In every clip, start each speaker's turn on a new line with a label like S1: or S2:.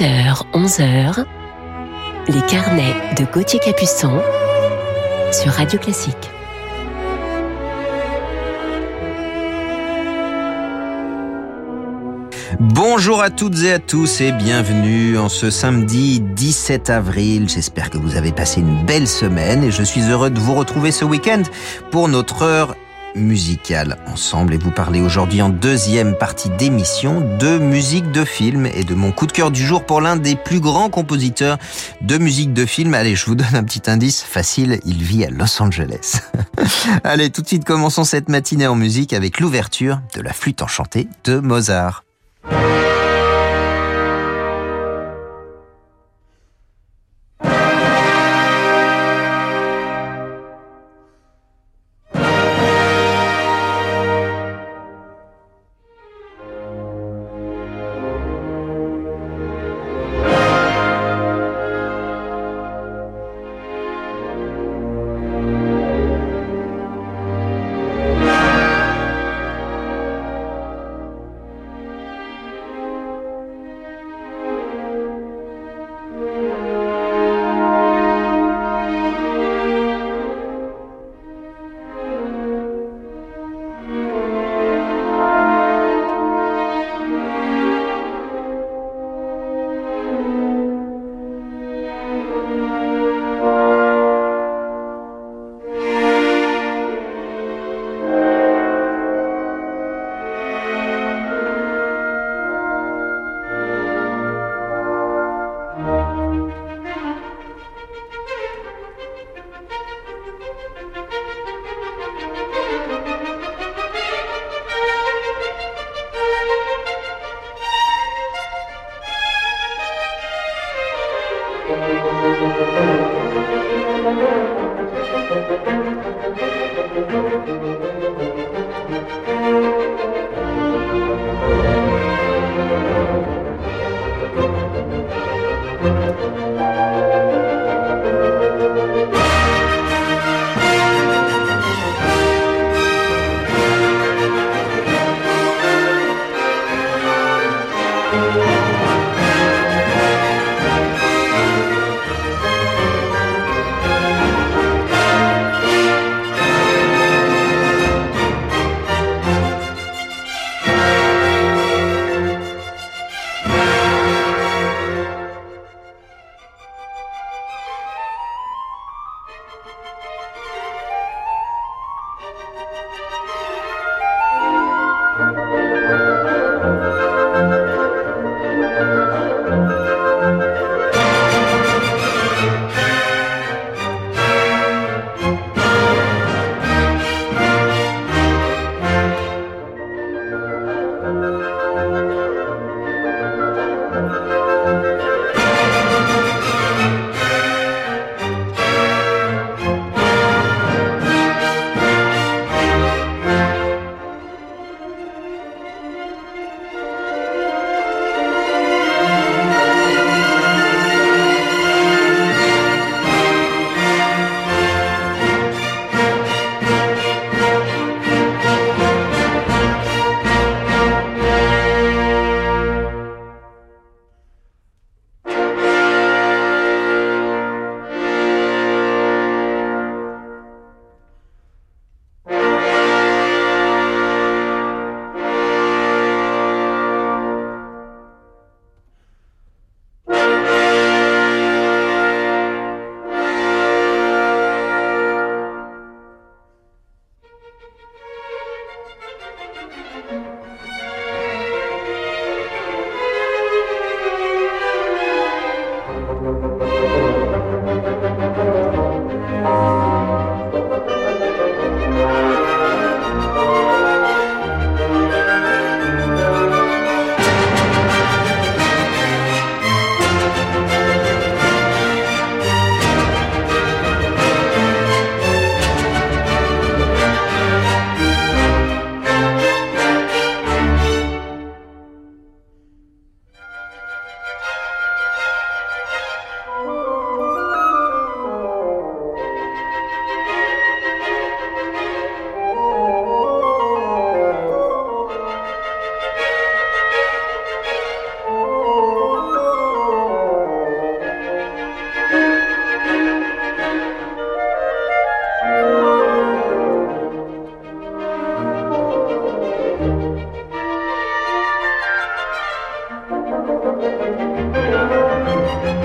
S1: 10h, 11h, les carnets de Gauthier Capuçon sur Radio Classique.
S2: Bonjour à toutes et à tous et bienvenue en ce samedi 17 avril. J'espère que vous avez passé une belle semaine et je suis heureux de vous retrouver ce week-end pour notre heure musicale ensemble et vous parler aujourd'hui en deuxième partie d'émission de musique de film et de mon coup de cœur du jour pour l'un des plus grands compositeurs de musique de film. Allez, je vous donne un petit indice facile, il vit à Los Angeles. Allez, tout de suite commençons cette matinée en musique avec l'ouverture de la flûte enchantée de Mozart.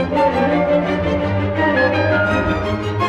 S2: Thank you.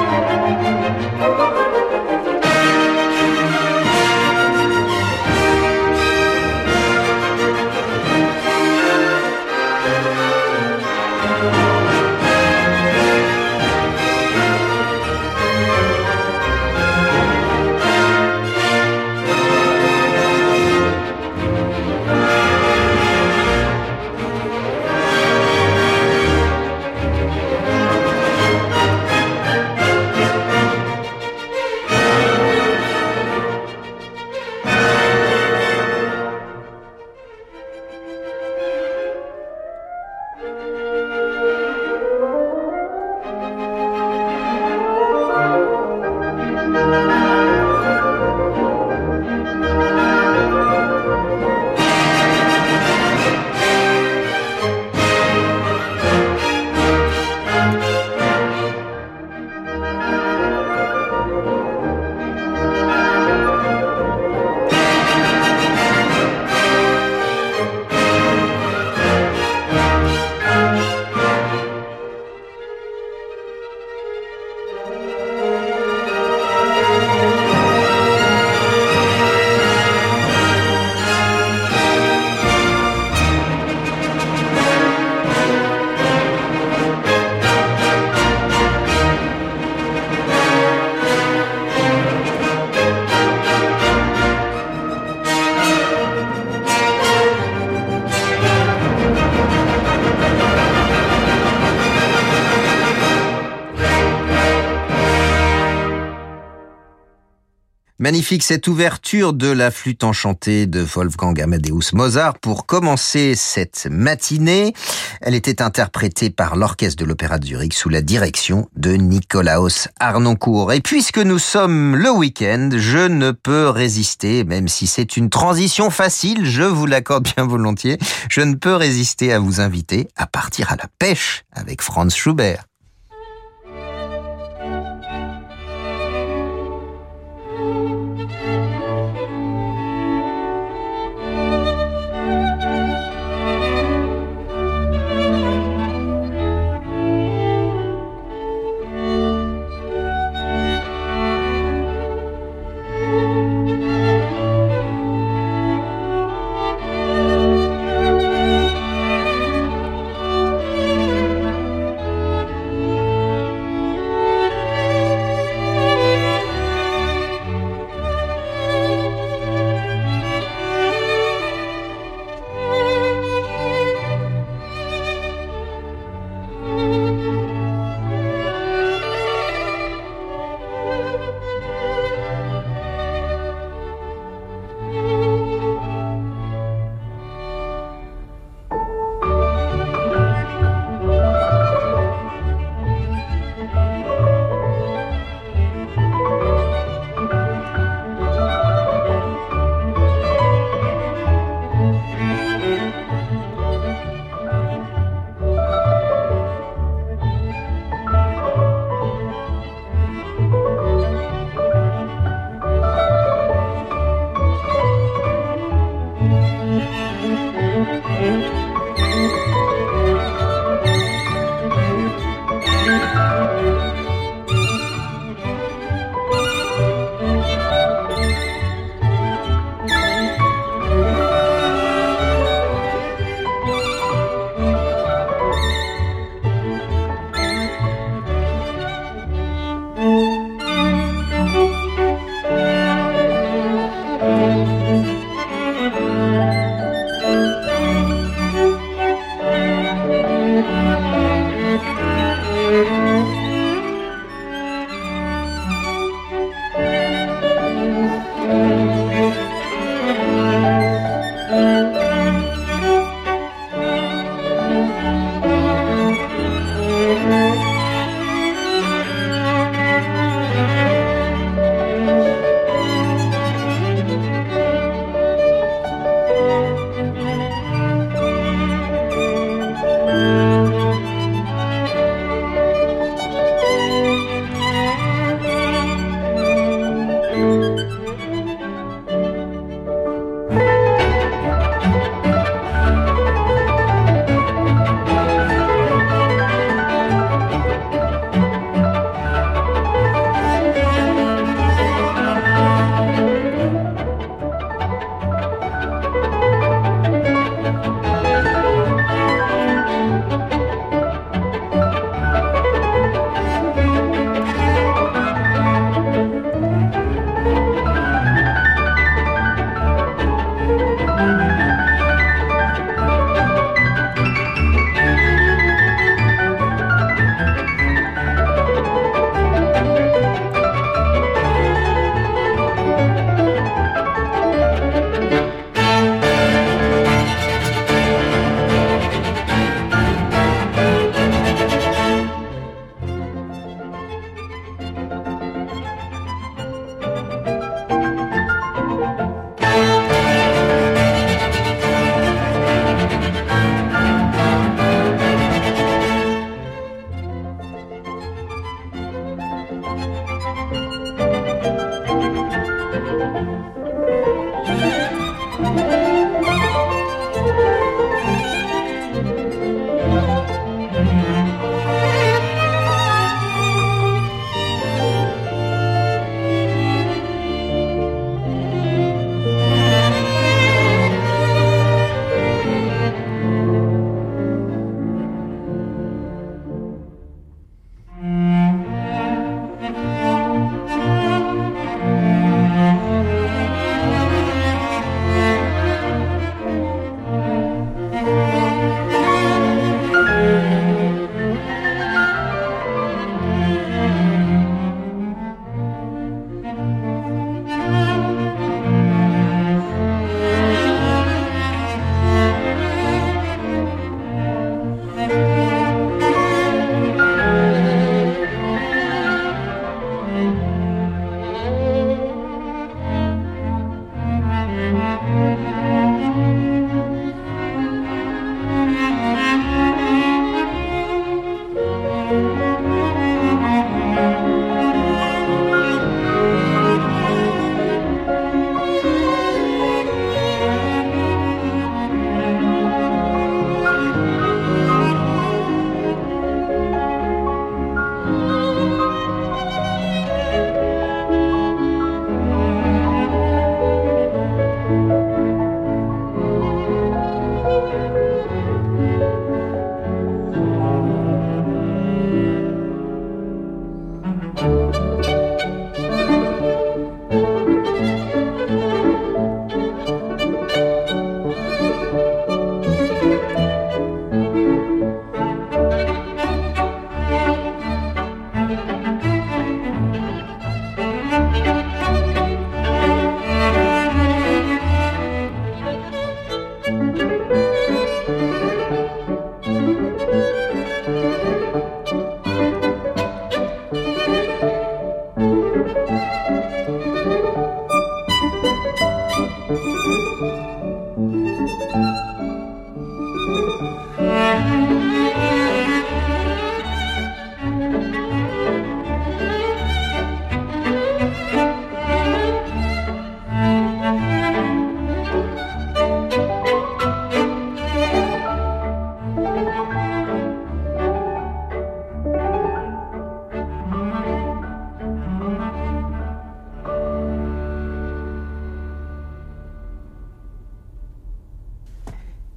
S2: Magnifique cette ouverture de la flûte enchantée de Wolfgang Amadeus Mozart pour commencer cette matinée. Elle était interprétée par l'orchestre de l'Opéra de Zurich sous la direction de Nicolaos Arnoncourt. Et puisque nous sommes le week-end, je ne peux résister, même si c'est une transition facile, je vous l'accorde bien volontiers, je ne peux résister à vous inviter à partir à la pêche avec Franz Schubert.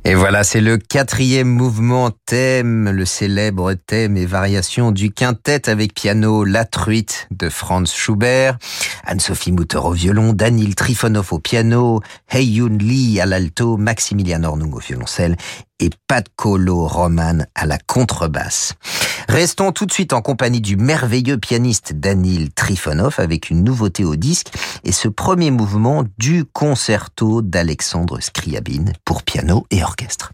S2: Et voilà, c'est le quatrième mouvement thème, le célèbre thème et variation du quintet avec piano La Truite de Franz Schubert, Anne-Sophie Mutter au violon, Danil Trifonov au piano, Heyun Lee à l'alto, Maximilian Ornung au violoncelle et Pat Colo Roman à la contrebasse. Restons tout de suite en compagnie du merveilleux pianiste Danil Trifonov avec une nouveauté au disque et ce premier mouvement du concerto d'Alexandre Scriabine pour piano et orchestre.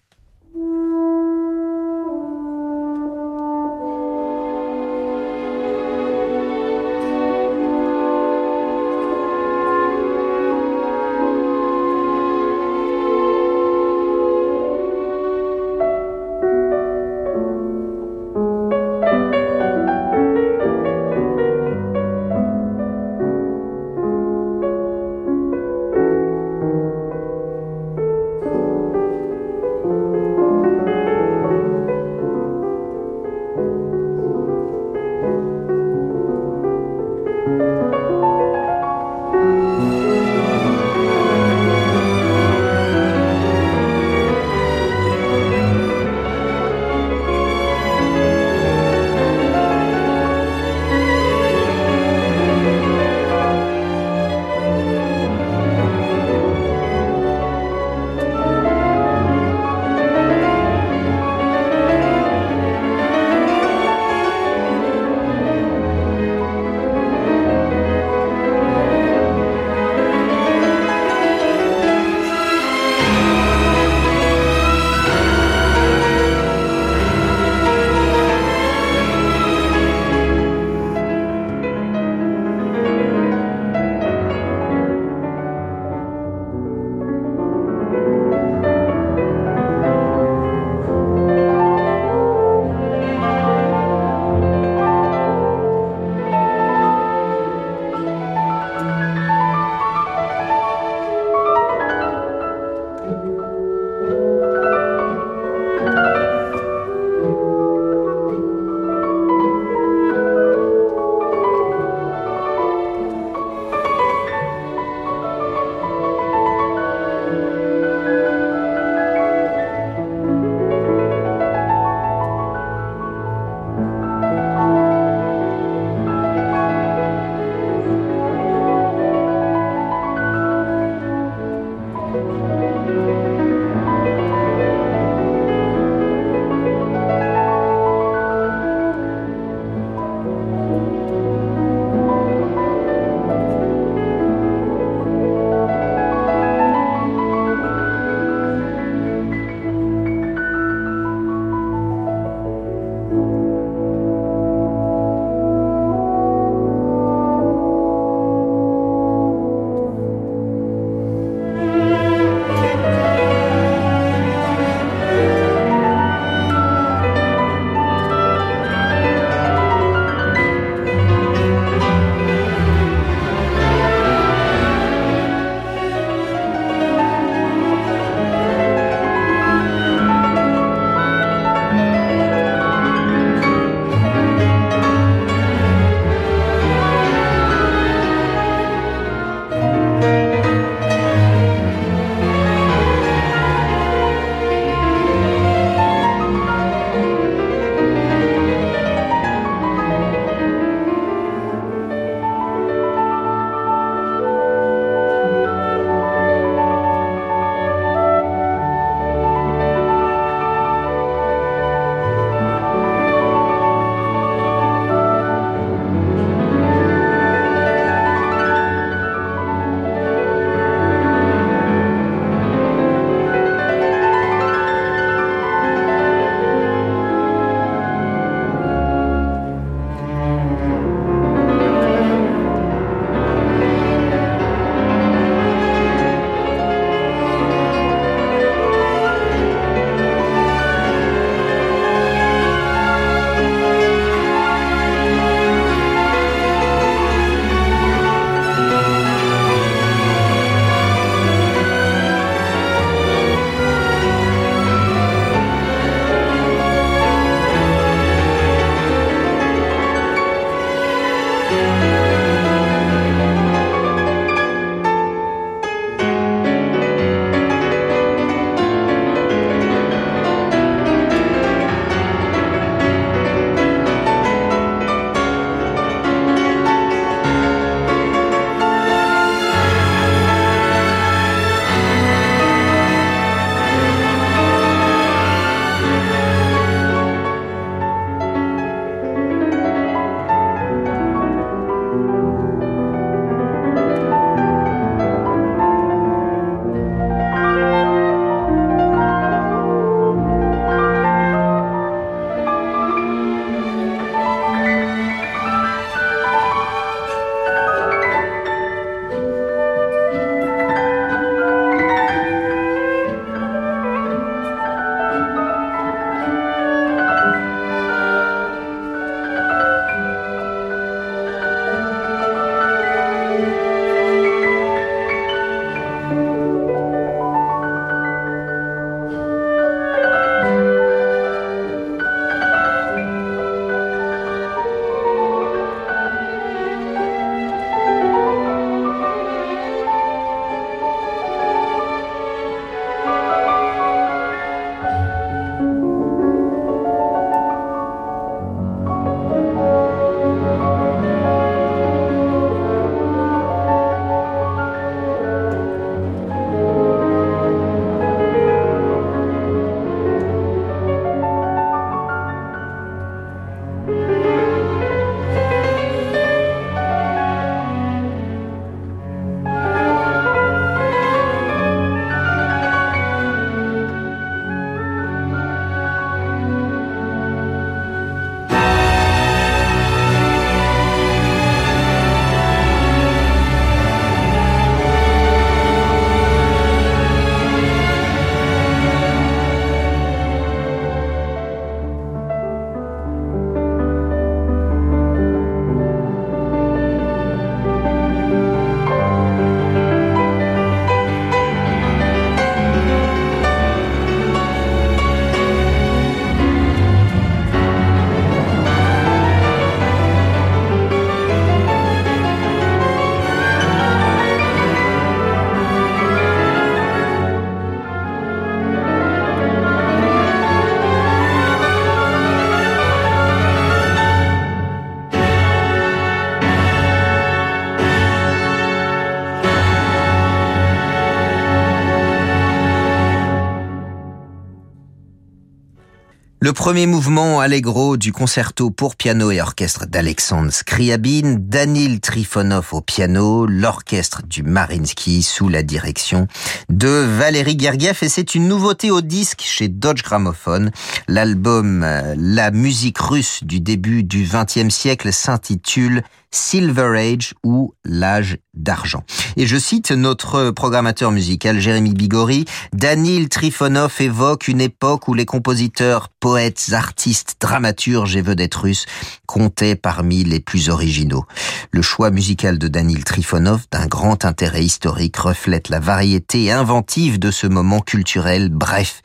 S2: Le premier mouvement allegro du concerto pour piano et orchestre d'Alexandre Scriabine, Danil Trifonov au piano, l'orchestre du Marinsky sous la direction de Valérie Gergiev et c'est une nouveauté au disque chez Dodge Gramophone. L'album euh, La musique russe du début du XXe siècle s'intitule Silver Age ou l'âge d'argent. Et je cite notre programmateur musical Jérémy Bigori, Danil Trifonov évoque une époque où les compositeurs, poètes, artistes, dramaturges et vedettes russes comptaient parmi les plus originaux. Le choix musical de Danil Trifonov, d'un grand intérêt historique, reflète la variété inventive de ce moment culturel bref,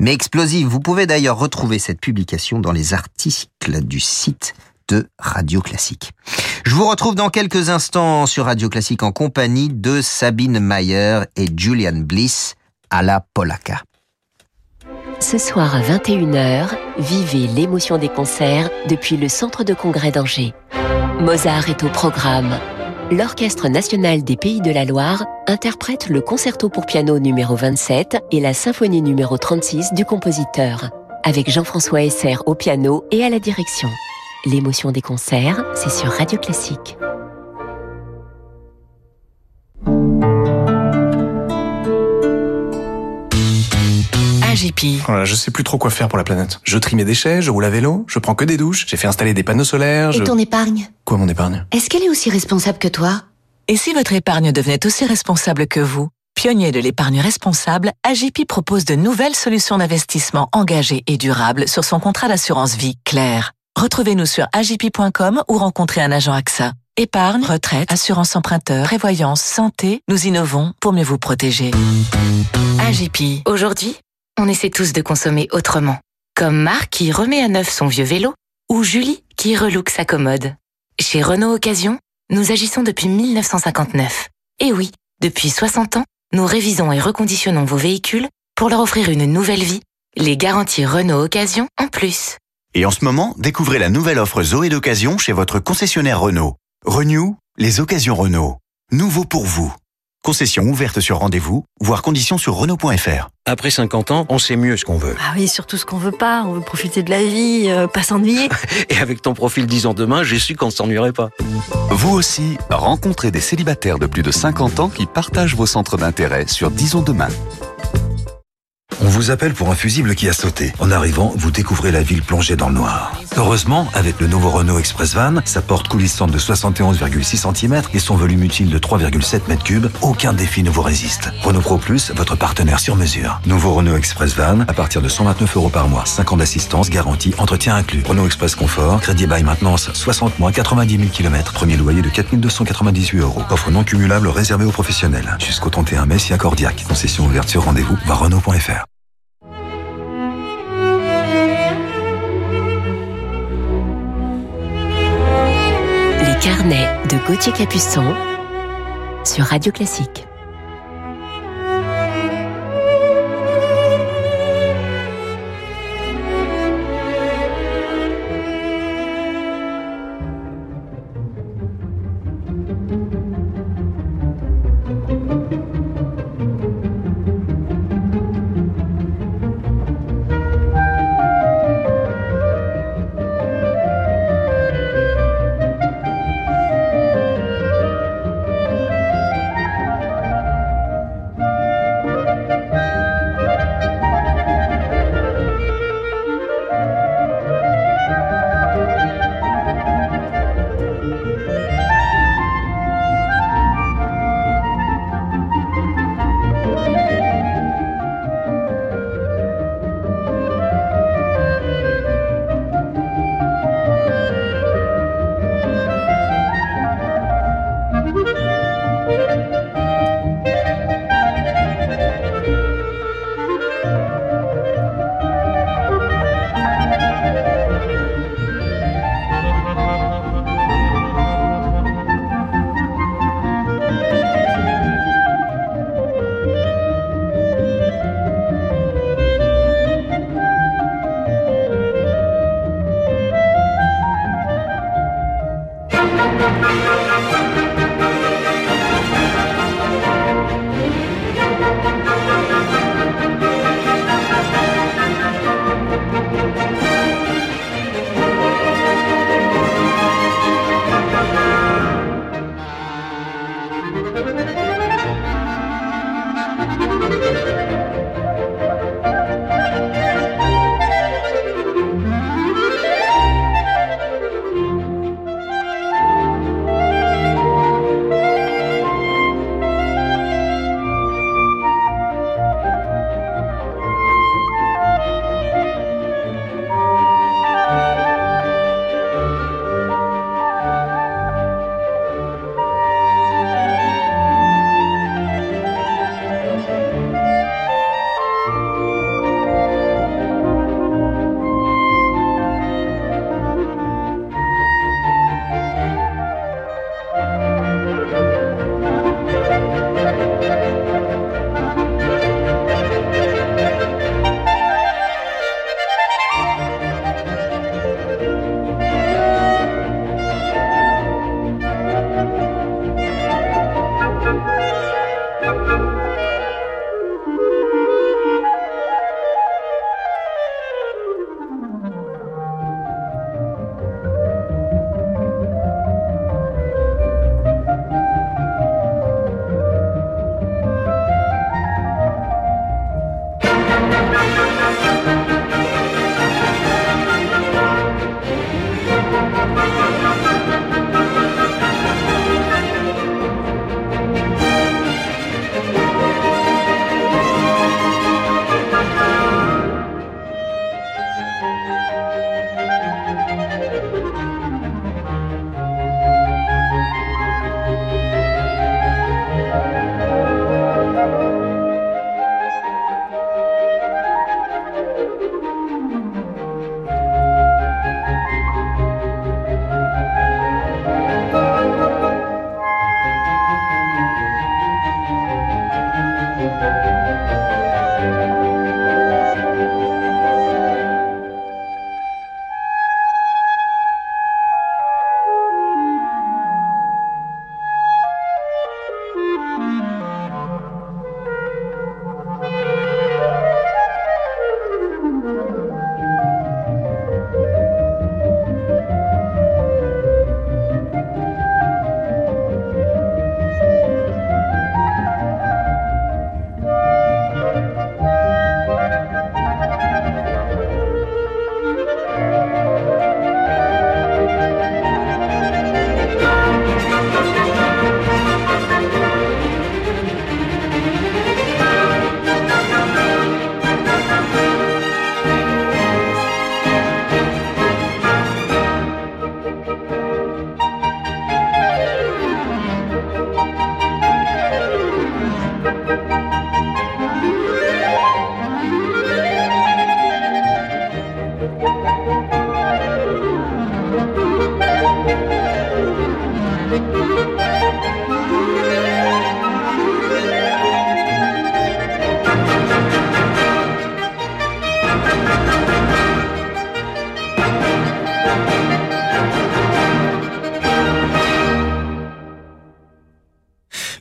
S2: mais explosif. Vous pouvez d'ailleurs retrouver cette publication dans les articles du site de Radio Classique. Je vous retrouve dans quelques instants sur Radio Classique en compagnie de Sabine Mayer et Julian Bliss à la Polaka.
S1: Ce soir à 21h, vivez l'émotion des concerts depuis le Centre de congrès d'Angers. Mozart est au programme. L'Orchestre national des Pays de la Loire interprète le concerto pour piano numéro 27 et la symphonie numéro 36 du compositeur, avec Jean-François Esser au piano et à la direction. L'émotion des concerts, c'est sur Radio Classique.
S3: AGP.
S4: Voilà, je sais plus trop quoi faire pour la planète. Je trie mes déchets, je roule à vélo, je prends que des douches, j'ai fait installer des panneaux solaires, je...
S3: Et ton épargne?
S4: Quoi mon épargne?
S3: Est-ce qu'elle est aussi responsable que toi?
S5: Et si votre épargne devenait aussi responsable que vous? Pionnier de l'épargne responsable, AGP propose de nouvelles solutions d'investissement engagées et durables sur son contrat d'assurance vie clair. Retrouvez-nous sur agip.com ou rencontrez un agent AXA. Épargne, retraite, assurance emprunteur, prévoyance, santé, nous innovons pour mieux vous protéger. AGP.
S6: Aujourd'hui, on essaie tous de consommer autrement. Comme Marc qui remet à neuf son vieux vélo ou Julie qui relook sa commode. Chez Renault Occasion, nous agissons depuis 1959. Et oui, depuis 60 ans, nous révisons et reconditionnons vos véhicules pour leur offrir une nouvelle vie, les garanties Renault Occasion en plus.
S7: Et en ce moment, découvrez la nouvelle offre Zoé d'occasion chez votre concessionnaire Renault. Renew, les occasions Renault. Nouveau pour vous. Concession ouverte sur rendez-vous, voire conditions sur Renault.fr.
S8: Après 50 ans, on sait mieux ce qu'on veut.
S9: Ah oui, surtout ce qu'on veut pas. On veut profiter de la vie, euh, pas s'ennuyer.
S8: Et avec ton profil 10 ans demain, j'ai su qu'on ne s'ennuierait pas.
S10: Vous aussi, rencontrez des célibataires de plus de 50 ans qui partagent vos centres d'intérêt sur Disons demain.
S11: On vous appelle pour un fusible qui a sauté. En arrivant, vous découvrez la ville plongée dans le noir. Heureusement, avec le nouveau Renault Express Van, sa porte coulissante de 71,6 cm et son volume utile de 3,7 m3, aucun défi ne vous résiste. Renault Pro Plus, votre partenaire sur mesure. Nouveau Renault Express Van, à partir de 129 euros par mois. 5 ans d'assistance, garantie, entretien inclus. Renault Express Confort, crédit bail maintenance, 60 mois, 90 000 km. Premier loyer de 4298 euros. Offre non cumulable réservée aux professionnels. Jusqu'au 31 mai si accordiaque. Concession ouverte sur rendez-vous, va Renault.fr.
S1: carnet de Gauthier Capuçon sur Radio Classique.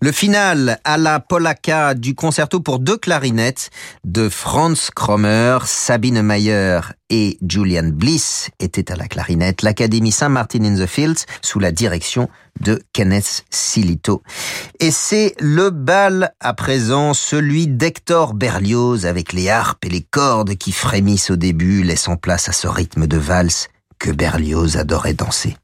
S2: Le final à la polacca du concerto pour deux clarinettes de Franz Krommer, Sabine Mayer et Julian Bliss étaient à la clarinette. L'Académie Saint-Martin in the Fields sous la direction de Kenneth Silito. Et c'est le bal à présent, celui d'Hector Berlioz avec les harpes et les cordes qui frémissent au début, laissant place à ce rythme de valse que Berlioz adorait danser.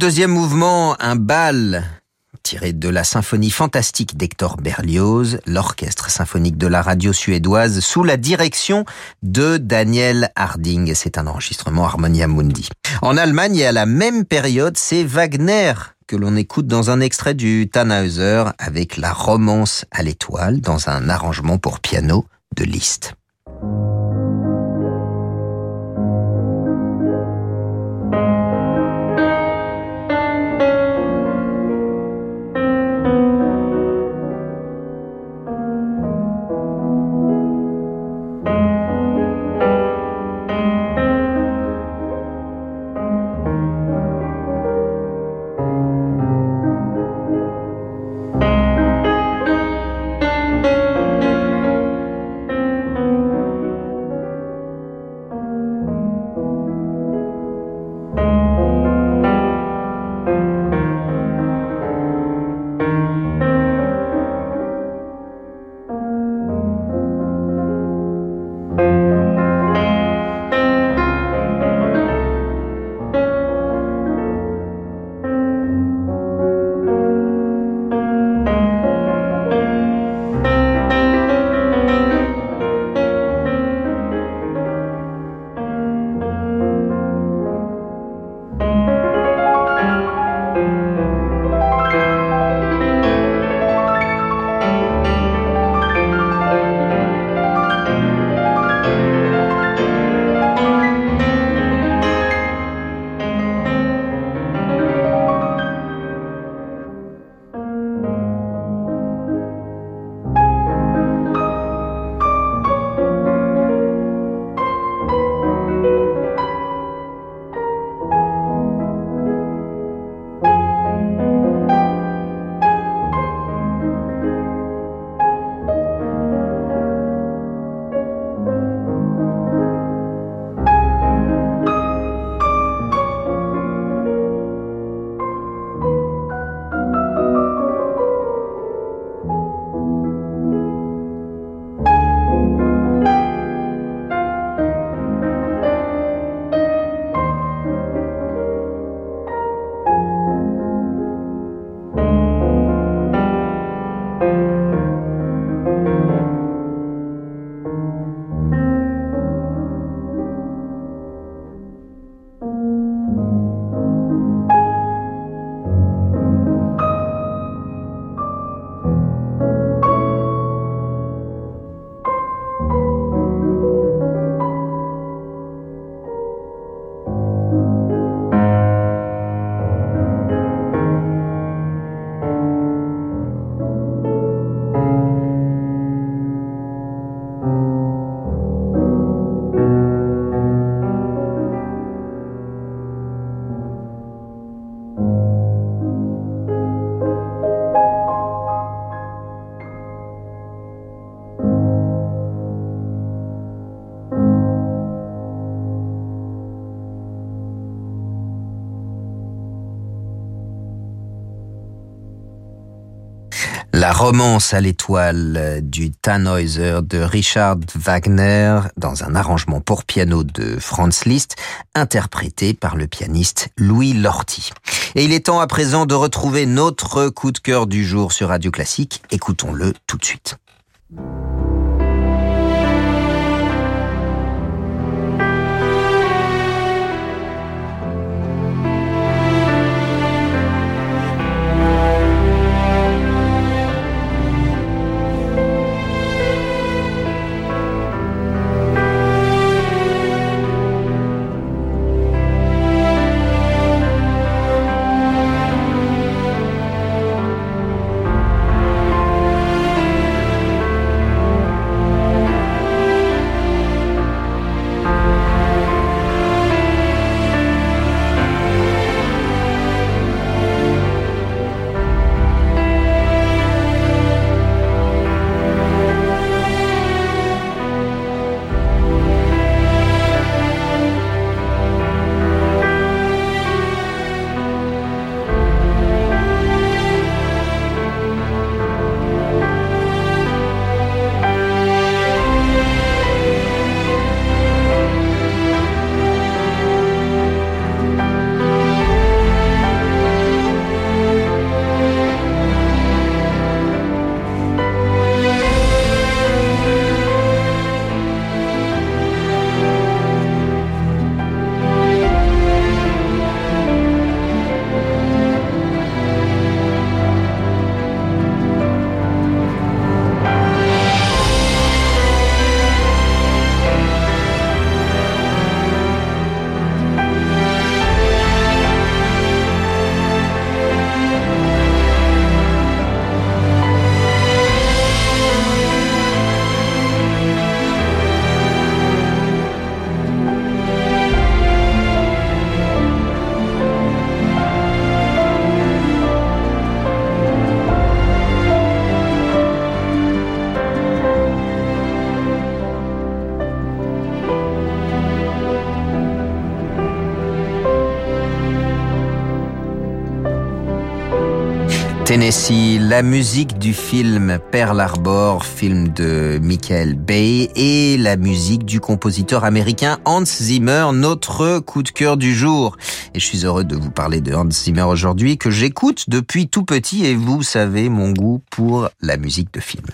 S2: Deuxième mouvement, un bal tiré de la symphonie fantastique d'Hector Berlioz, l'orchestre symphonique de la radio suédoise, sous la direction de Daniel Harding. C'est un enregistrement Harmonia Mundi. En Allemagne, et à la même période, c'est Wagner que l'on écoute dans un extrait du Tannhäuser avec la romance à l'étoile dans un arrangement pour piano de Liszt. La romance à l'étoile du Tannhäuser de Richard Wagner dans un arrangement pour piano de Franz Liszt, interprété par le pianiste Louis Lorty. Et il est temps à présent de retrouver notre coup de cœur du jour sur Radio Classique. Écoutons-le tout de suite. Tennessee, la musique du film Pearl Harbor, film de Michael Bay, et la musique du compositeur américain Hans Zimmer, notre coup de cœur du jour. Et je suis heureux de vous parler de Hans Zimmer aujourd'hui, que j'écoute depuis tout petit, et vous savez mon goût pour la musique de film.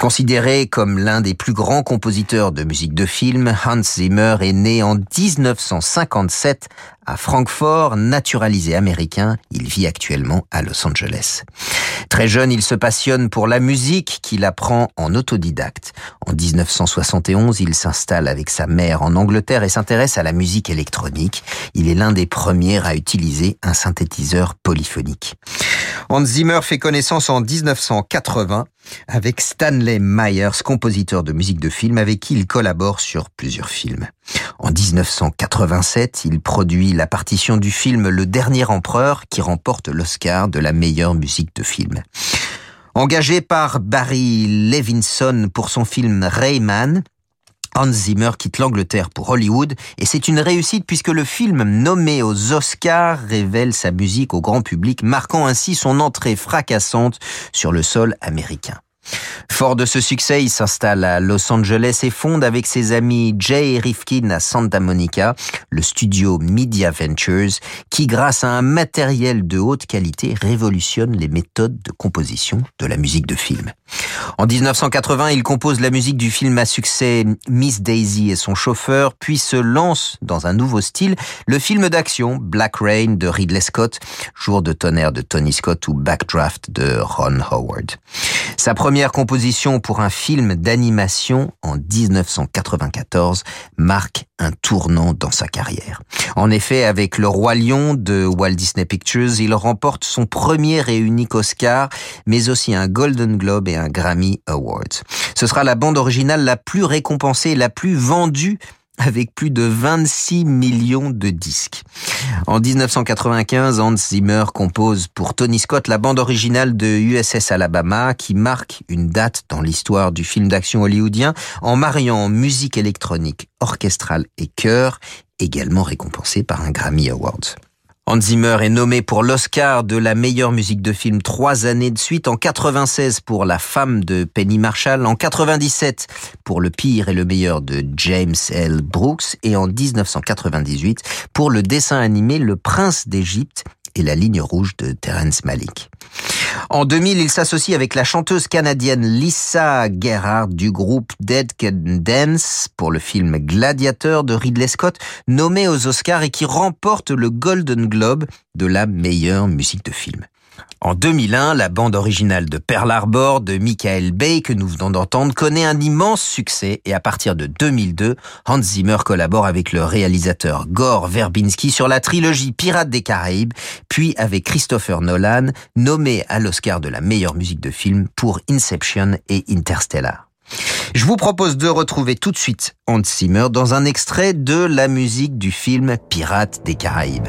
S2: Considéré comme l'un des plus grands compositeurs de musique de film, Hans Zimmer est né en 1957 à Francfort, naturalisé américain, il vit actuellement à Los Angeles. Très jeune, il se passionne pour la musique qu'il apprend en autodidacte. En 1971, il s'installe avec sa mère en Angleterre et s'intéresse à la musique électronique. Il est l'un des premiers à utiliser un synthétiseur polyphonique. Hans Zimmer fait connaissance en 1980 avec Stanley Myers, compositeur de musique de film avec qui il collabore sur plusieurs films. En 1987, il produit la partition du film Le Dernier Empereur qui remporte l'Oscar de la meilleure musique de film. Engagé par Barry Levinson pour son film Rayman, Hans Zimmer quitte l'Angleterre pour Hollywood et c'est une réussite puisque le film nommé aux Oscars révèle sa musique au grand public, marquant ainsi son entrée fracassante sur le sol américain. Fort de ce succès, il s'installe à Los Angeles et fonde avec ses amis Jay Rifkin à Santa Monica le studio Media Ventures qui, grâce à un matériel de haute qualité, révolutionne les méthodes de composition de la musique de film. En 1980, il compose la musique du film à succès Miss Daisy et son chauffeur, puis se lance dans un nouveau style, le film d'action Black Rain de Ridley Scott, Jour de tonnerre de Tony Scott ou Backdraft de Ron Howard. Composition pour un film d'animation en 1994 marque un tournant dans sa carrière. En effet, avec Le Roi Lion de Walt Disney Pictures, il remporte son premier et unique Oscar, mais aussi un Golden Globe et un Grammy Award. Ce sera la bande originale la plus récompensée, la plus vendue avec plus de 26 millions de disques. En 1995, Hans Zimmer compose pour Tony Scott la bande originale de USS Alabama qui marque une date dans l'histoire du film d'action hollywoodien en mariant musique électronique, orchestrale et chœur, également récompensé par un Grammy Award. Hans Zimmer est nommé pour l'Oscar de la meilleure musique de film trois années de suite, en 96 pour La femme de Penny Marshall, en 97 pour Le pire et le meilleur de James L. Brooks et en 1998 pour le dessin animé Le prince d'Égypte et la ligne rouge de Terence Malick. En 2000, il s'associe avec la chanteuse canadienne Lisa Gerrard du groupe Dead Can Dance pour le film Gladiator de Ridley Scott, nommé aux Oscars et qui remporte le Golden Globe de la meilleure musique de film. En 2001, la bande originale de Pearl Harbor de Michael Bay que nous venons d'entendre connaît un immense succès et à partir de 2002, Hans Zimmer collabore avec le réalisateur Gore Verbinski sur la trilogie Pirates des Caraïbes, puis avec Christopher Nolan, nommé à l'Oscar de la meilleure musique de film pour Inception et Interstellar. Je vous propose de retrouver tout de suite Hans Zimmer dans un extrait de la musique du film Pirates des Caraïbes.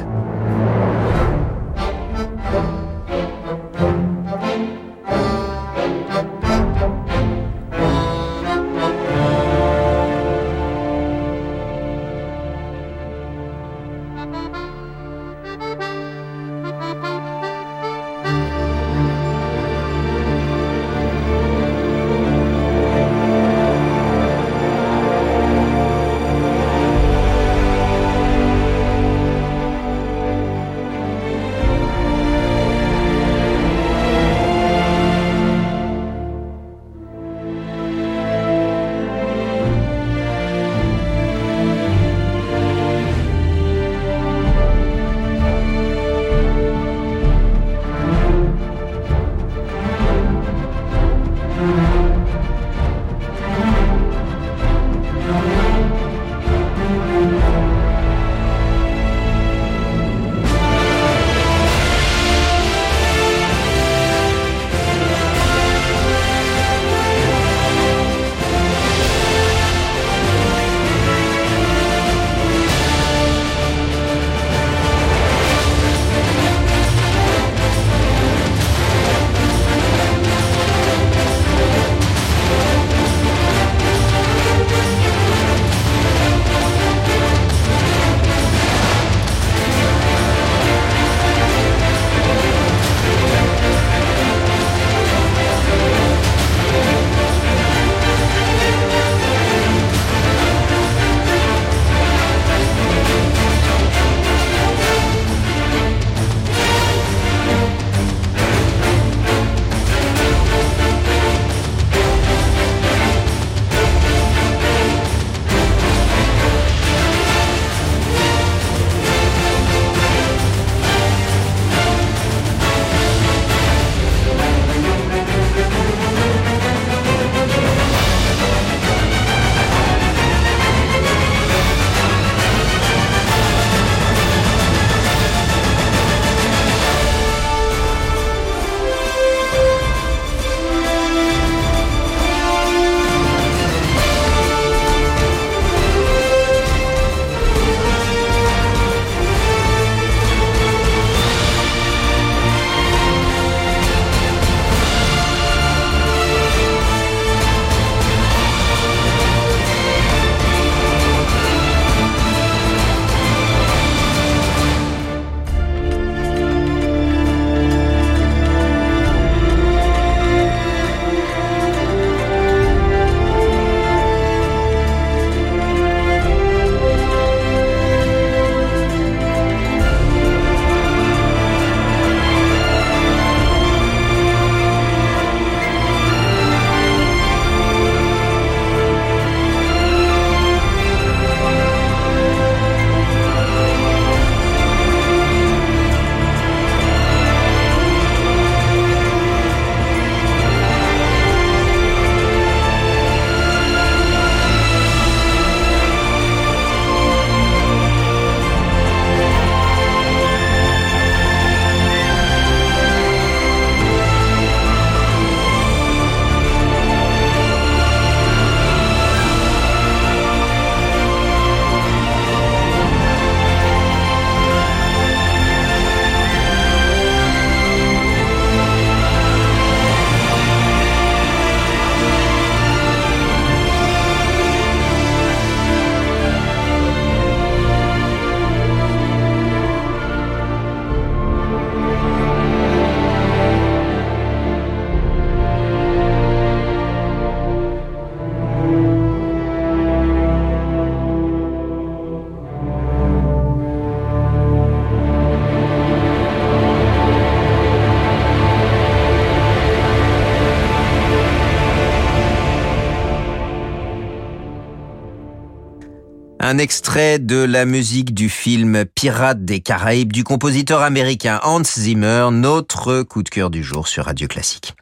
S2: Un extrait de la musique du film Pirates des Caraïbes du compositeur américain Hans Zimmer, notre coup de cœur du jour sur Radio Classique.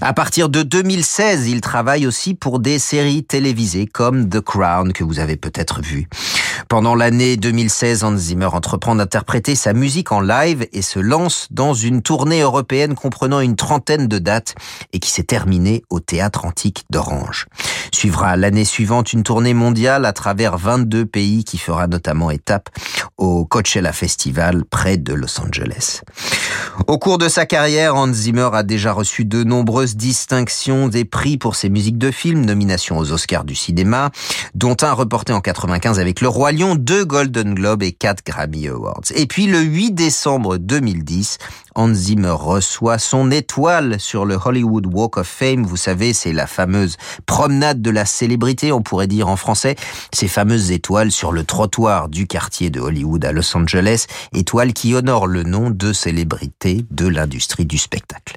S2: À partir de 2016, il travaille aussi pour des séries télévisées comme The Crown que vous avez peut-être vu. Pendant l'année 2016, Hans Zimmer entreprend d'interpréter sa musique en live et se lance dans une tournée européenne comprenant une trentaine de dates et qui s'est terminée au Théâtre Antique d'Orange. Suivra l'année suivante une tournée mondiale à travers 22 pays qui fera notamment étape au Coachella Festival près de Los Angeles. Au cours de sa carrière, Hans Zimmer a déjà reçu de nombreuses distinctions des prix pour ses musiques de films, nominations aux Oscars du cinéma, dont un reporté en 95 avec Le Roi Deux Golden Globes et quatre Grammy Awards. Et puis le 8 décembre 2010, Hans Zimmer reçoit son étoile sur le Hollywood Walk of Fame. Vous savez, c'est la fameuse promenade de la célébrité, on pourrait dire en français, ces fameuses étoiles sur le trottoir du quartier de Hollywood à Los Angeles, étoiles qui honorent le nom de célébrité de l'industrie du spectacle.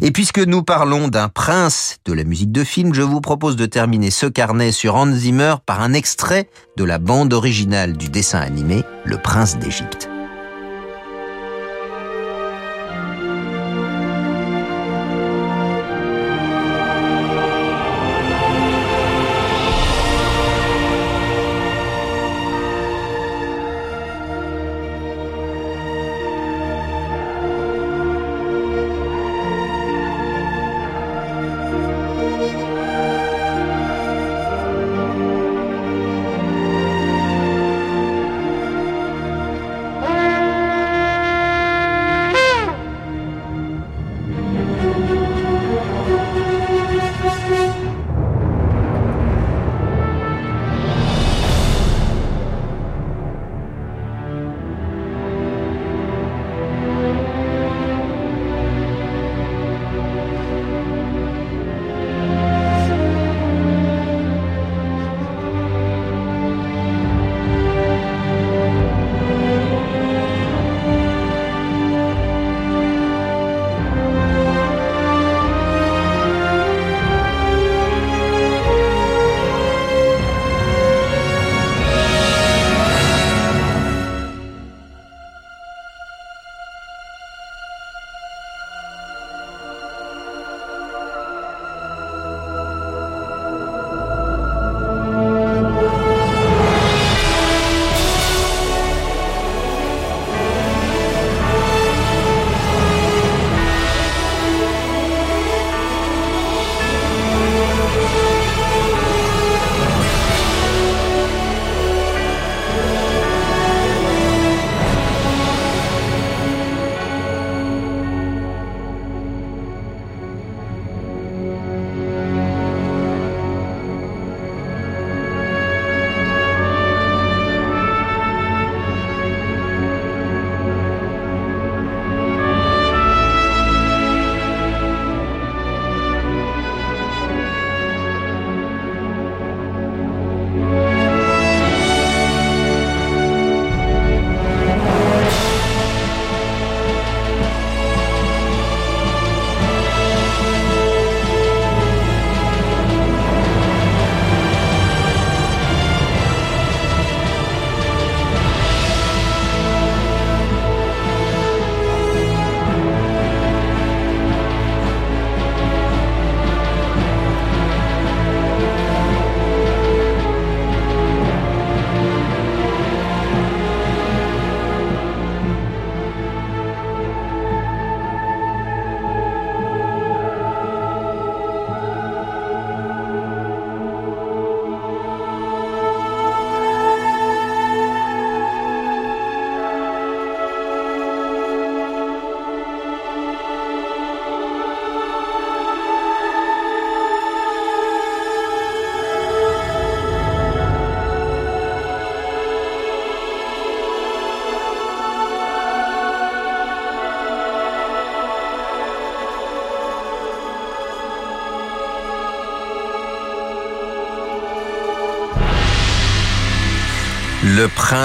S2: Et puisque nous parlons d'un prince de la musique de film, je vous propose de terminer ce carnet sur Hans Zimmer par un extrait de la bande originale du dessin animé Le Prince d'Égypte.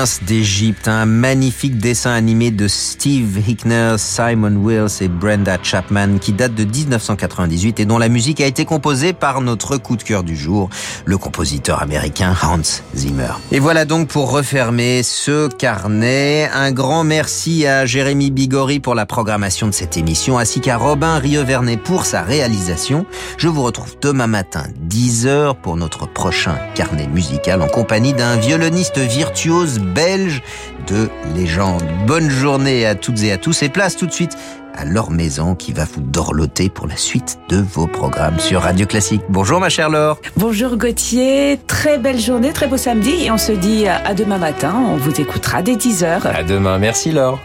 S2: Prince d'Égypte, un magnifique dessin animé de Steve Hickner, Simon Wills et Brenda Chapman qui date de 1998 et dont la musique a été composée par notre coup de cœur du jour, le compositeur américain Hans Zimmer. Et voilà donc pour refermer ce carnet. Un grand merci à Jérémy Bigori pour la programmation de cette émission ainsi qu'à Robin Rievernet pour sa réalisation. Je vous retrouve demain matin 10h pour notre prochain carnet musical en compagnie d'un violoniste virtuose belge de légende. Bonne journée à toutes et à tous et place tout de suite à leur maison qui va vous dorloter pour la suite de vos programmes sur Radio Classique. Bonjour ma chère Laure.
S12: Bonjour Gauthier, très belle journée, très beau samedi et on se dit à demain matin, on vous écoutera dès 10h.
S13: À demain, merci Laure.